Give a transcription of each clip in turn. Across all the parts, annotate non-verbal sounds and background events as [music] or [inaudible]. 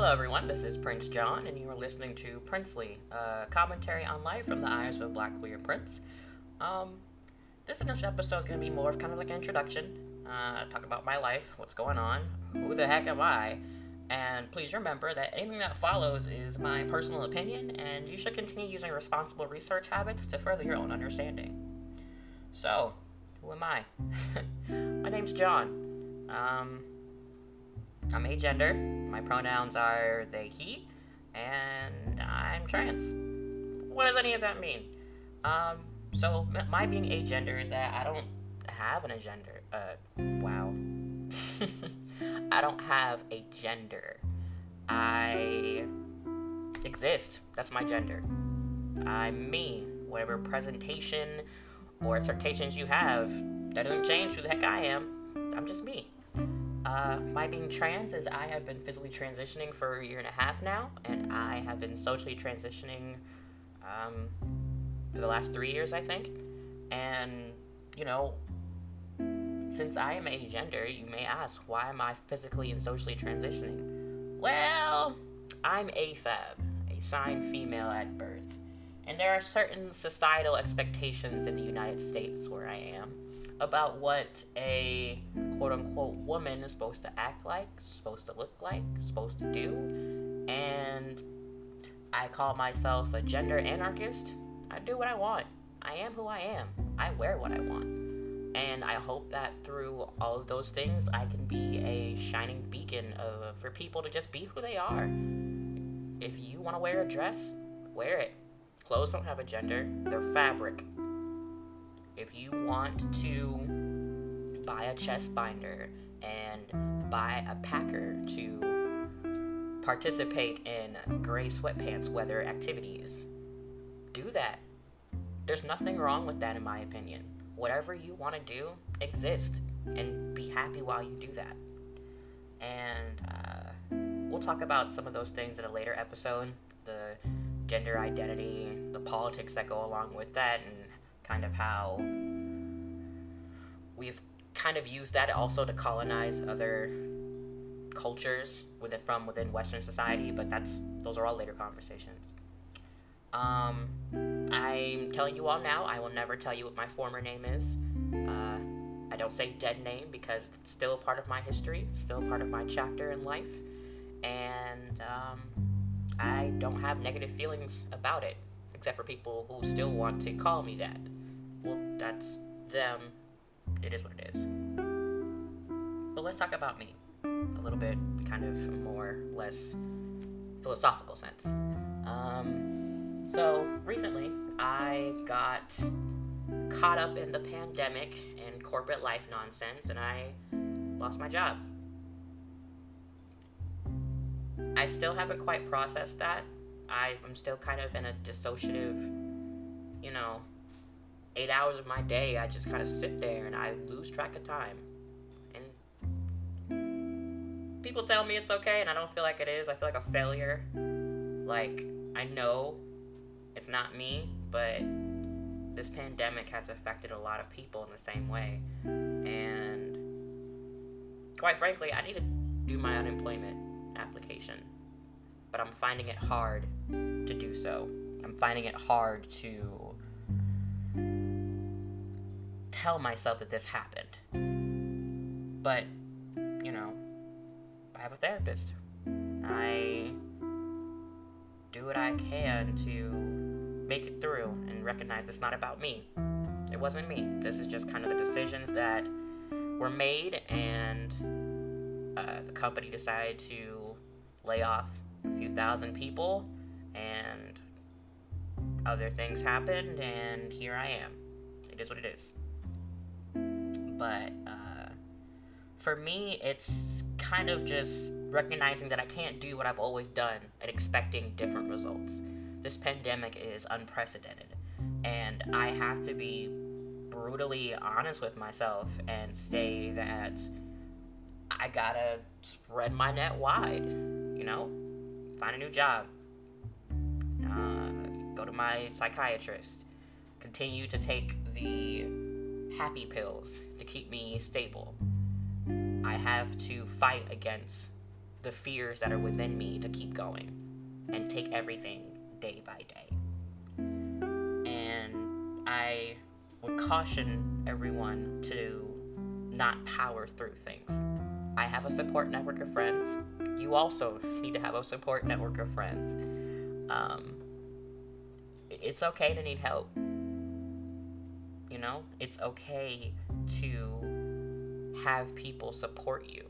Hello, everyone. This is Prynz Jon, and you are listening to Princely, commentary on life from the eyes of a black queer prince. Um, this initial episode is going to be more of kind of like an introduction. Uh, talk about my life, what's going on, who the heck am I, and please remember that anything that follows is my personal opinion, and you should continue using responsible research habits to further your own understanding. So, who am I? [laughs] my name's John. Um, I'm agender. My pronouns are they, he, and I'm trans. What does any of that mean? Um, so my being agender is that I don't have an agender. Uh, wow. [laughs] I don't have a gender. I exist. That's my gender. I'm me. Whatever presentation or expectations you have, that doesn't change who the heck I am. I'm just me. Uh, my being trans is I have been physically transitioning for a year and a half now, and I have been socially transitioning um, for the last three years, I think. And, you know, since I am agender, you may ask, why am I physically and socially transitioning? Well, I'm AFAB, assigned female at birth. And there are certain societal expectations in the United States where I am about what a quote unquote woman is supposed to act like, supposed to look like, supposed to do. And I call myself a gender anarchist. I do what I want. I am who I am. I wear what I want. And I hope that through all of those things, I can be a shining beacon of, for people to just be who they are. If you want to wear a dress, wear it. Clothes don't have a gender, they're fabric. If you want to buy a chest binder and buy a packer to participate in gray sweatpants weather activities, do that. There's nothing wrong with that, in my opinion. Whatever you want to do, exist and be happy while you do that. And uh, we'll talk about some of those things in a later episode the gender identity, the politics that go along with that, and kind of how we've kind of used that also to colonize other cultures within from within Western society. But that's those are all later conversations. Um, I'm telling you all now. I will never tell you what my former name is. Uh, I don't say dead name because it's still a part of my history, still a part of my chapter in life, and um, I don't have negative feelings about it, except for people who still want to call me that. Well, that's them. It is what it is. But let's talk about me a little bit, kind of more less philosophical sense. Um, so recently, I got caught up in the pandemic and corporate life nonsense, and I lost my job. I still haven't quite processed that. I, I'm still kind of in a dissociative, you know, eight hours of my day, I just kind of sit there and I lose track of time. And people tell me it's okay, and I don't feel like it is. I feel like a failure. Like, I know it's not me, but this pandemic has affected a lot of people in the same way. And quite frankly, I need to do my unemployment application. But I'm finding it hard to do so. I'm finding it hard to tell myself that this happened. But, you know, I have a therapist. I do what I can to make it through and recognize it's not about me. It wasn't me. This is just kind of the decisions that were made, and uh, the company decided to lay off a few thousand people, and other things happened, and here I am. It is what it is. But uh, for me, it's kind of just recognizing that I can't do what I've always done and expecting different results. This pandemic is unprecedented, and I have to be brutally honest with myself and say that I gotta spread my net wide, you know? Find a new job, uh, go to my psychiatrist, continue to take the happy pills to keep me stable. I have to fight against the fears that are within me to keep going and take everything day by day. And I would caution everyone to not power through things. I have a support network of friends. You also need to have a support network of friends. Um, it's okay to need help. You know, it's okay to have people support you.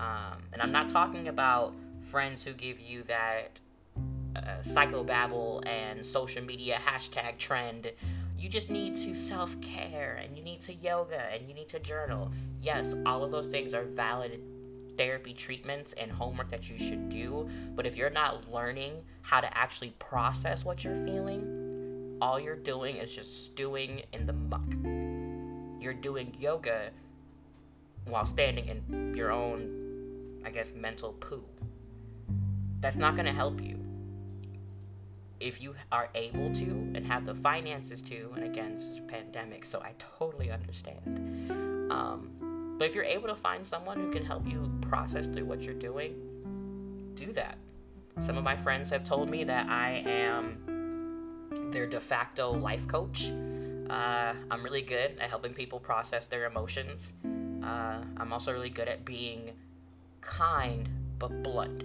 Um, and I'm not talking about friends who give you that uh, psychobabble and social media hashtag trend. You just need to self care and you need to yoga and you need to journal. Yes, all of those things are valid therapy treatments and homework that you should do. But if you're not learning how to actually process what you're feeling, all you're doing is just stewing in the muck. You're doing yoga while standing in your own, I guess, mental poo. That's not going to help you. If you are able to and have the finances to, and again, it's pandemic, so I totally understand. Um, but if you're able to find someone who can help you process through what you're doing, do that. Some of my friends have told me that I am their de facto life coach. Uh, I'm really good at helping people process their emotions. Uh, I'm also really good at being kind but blunt.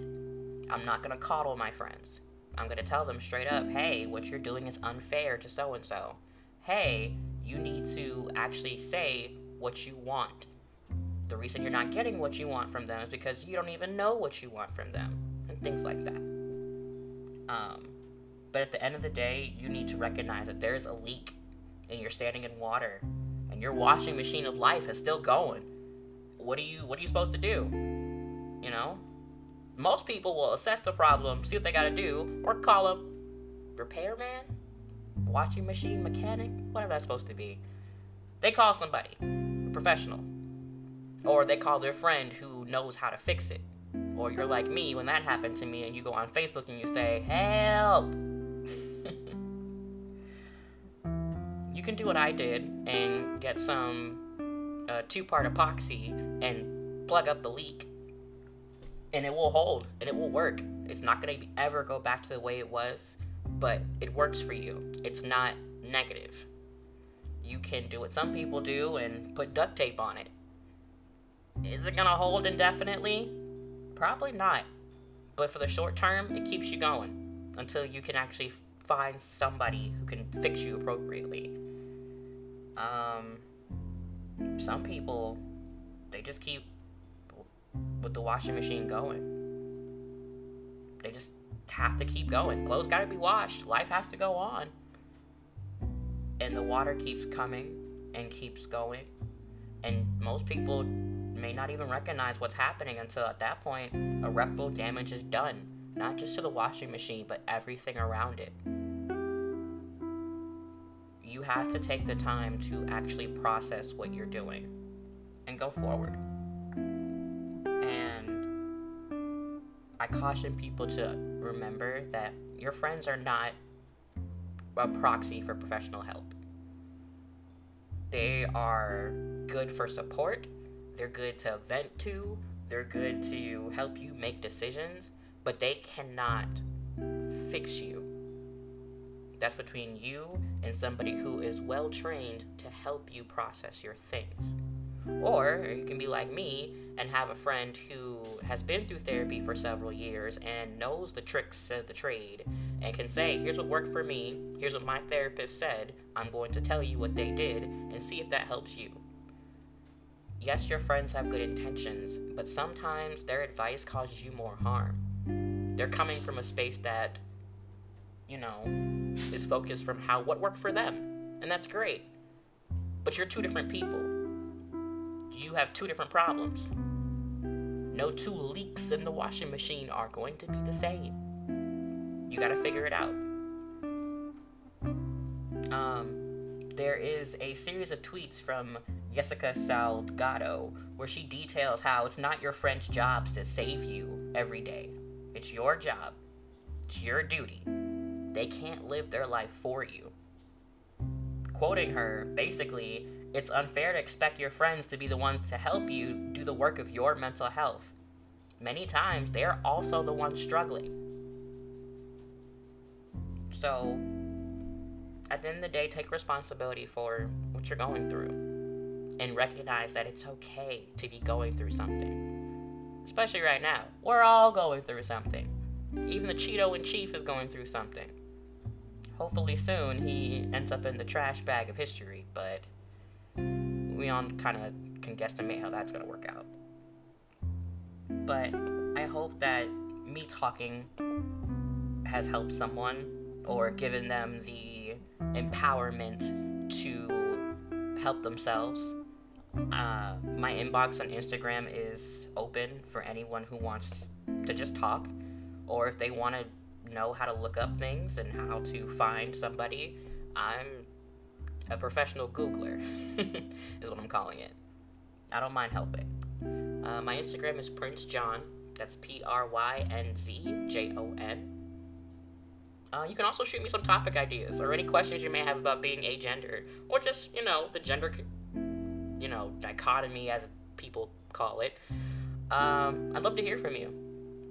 I'm not to coddle my friends. I'm to tell them straight up hey, what you're doing is unfair to so and so. Hey, you need to actually say what you want the reason you're not getting what you want from them is because you don't even know what you want from them, and things like that. Um, but at the end of the day, you need to recognize that there's a leak and you're standing in water and your washing machine of life is still going. What are you what are you supposed to do? You know? Most people will assess the problem, see what they gotta do, or call a repairman, washing machine mechanic, whatever that's supposed to be. They call somebody, a professional. Or they call their friend who knows how to fix it. Or you're like me when that happened to me and you go on Facebook and you say, Help! You can do what I did and get some uh, two part epoxy and plug up the leak. And it will hold and it will work. It's not going to ever go back to the way it was, but it works for you. It's not negative. You can do what some people do and put duct tape on it is it going to hold indefinitely? Probably not. But for the short term, it keeps you going until you can actually find somebody who can fix you appropriately. Um, some people, they just keep with the washing machine going. They just have to keep going. Clothes got to be washed. Life has to go on. And the water keeps coming and keeps going. And most people may not even recognize what's happening until at that point irreparable damage is done, not just to the washing machine, but everything around it. You have to take the time to actually process what you're doing and go forward. And I caution people to remember that your friends are not a proxy for professional help. They are good for support, they're good to vent to, they're good to help you make decisions, but they cannot fix you. That's between you and somebody who is well trained to help you process your things. Or you can be like me and have a friend who has been through therapy for several years and knows the tricks of the trade and can say, here's what worked for me, here's what my therapist said, I'm going to tell you what they did and see if that helps you yes, your friends have good intentions, but sometimes their advice causes you more harm. They're coming from a space that, you know, is focused from how what worked for them. And that's great. But you're two different people. You have two different problems. No two leaks in the washing machine are going to be the same. You got to figure it out. Um, there is a series of tweets from Jessica Salgado where she details how it's not your friend's jobs to save you every day. It's your job. It's your duty. They can't live their life for you. Quoting her, basically, it's unfair to expect your friends to be the ones to help you do the work of your mental health. many times they're also the ones struggling. So, at the end of the day, take responsibility for what you're going through and recognize that it's okay to be going through something. Especially right now. We're all going through something. Even the Cheeto in chief is going through something. Hopefully, soon he ends up in the trash bag of history, but we all kind of can guesstimate how that's going to work out. But I hope that me talking has helped someone or given them the empowerment to help themselves. Uh, my inbox on Instagram is open for anyone who wants to just talk, or if they want to know how to look up things and how to find somebody. I'm a professional Googler, [laughs] is what I'm calling it. I don't mind helping. Uh, my Instagram is Prynz Jon. That's P R Y N Z J O N. Uh, you can also shoot me some topic ideas or any questions you may have about being agender or just, you know, the gender, you know, dichotomy as people call it. Um, I'd love to hear from you.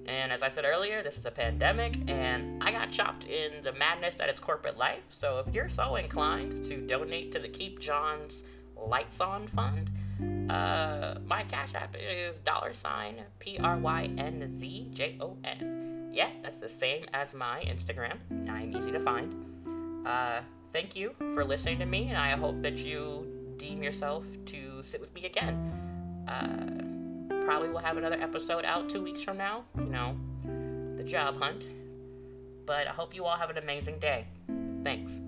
And as I said earlier, this is a pandemic, and I got chopped in the madness that is corporate life. So if you're so inclined to donate to the Keep John's Lights On Fund, uh, my Cash App is dollar sign P R Y N Z J O N. Yeah, that's the same as my Instagram. I'm easy to find. Uh, thank you for listening to me, and I hope that you deem yourself to sit with me again. Uh, probably will have another episode out two weeks from now. You know, the job hunt. But I hope you all have an amazing day. Thanks.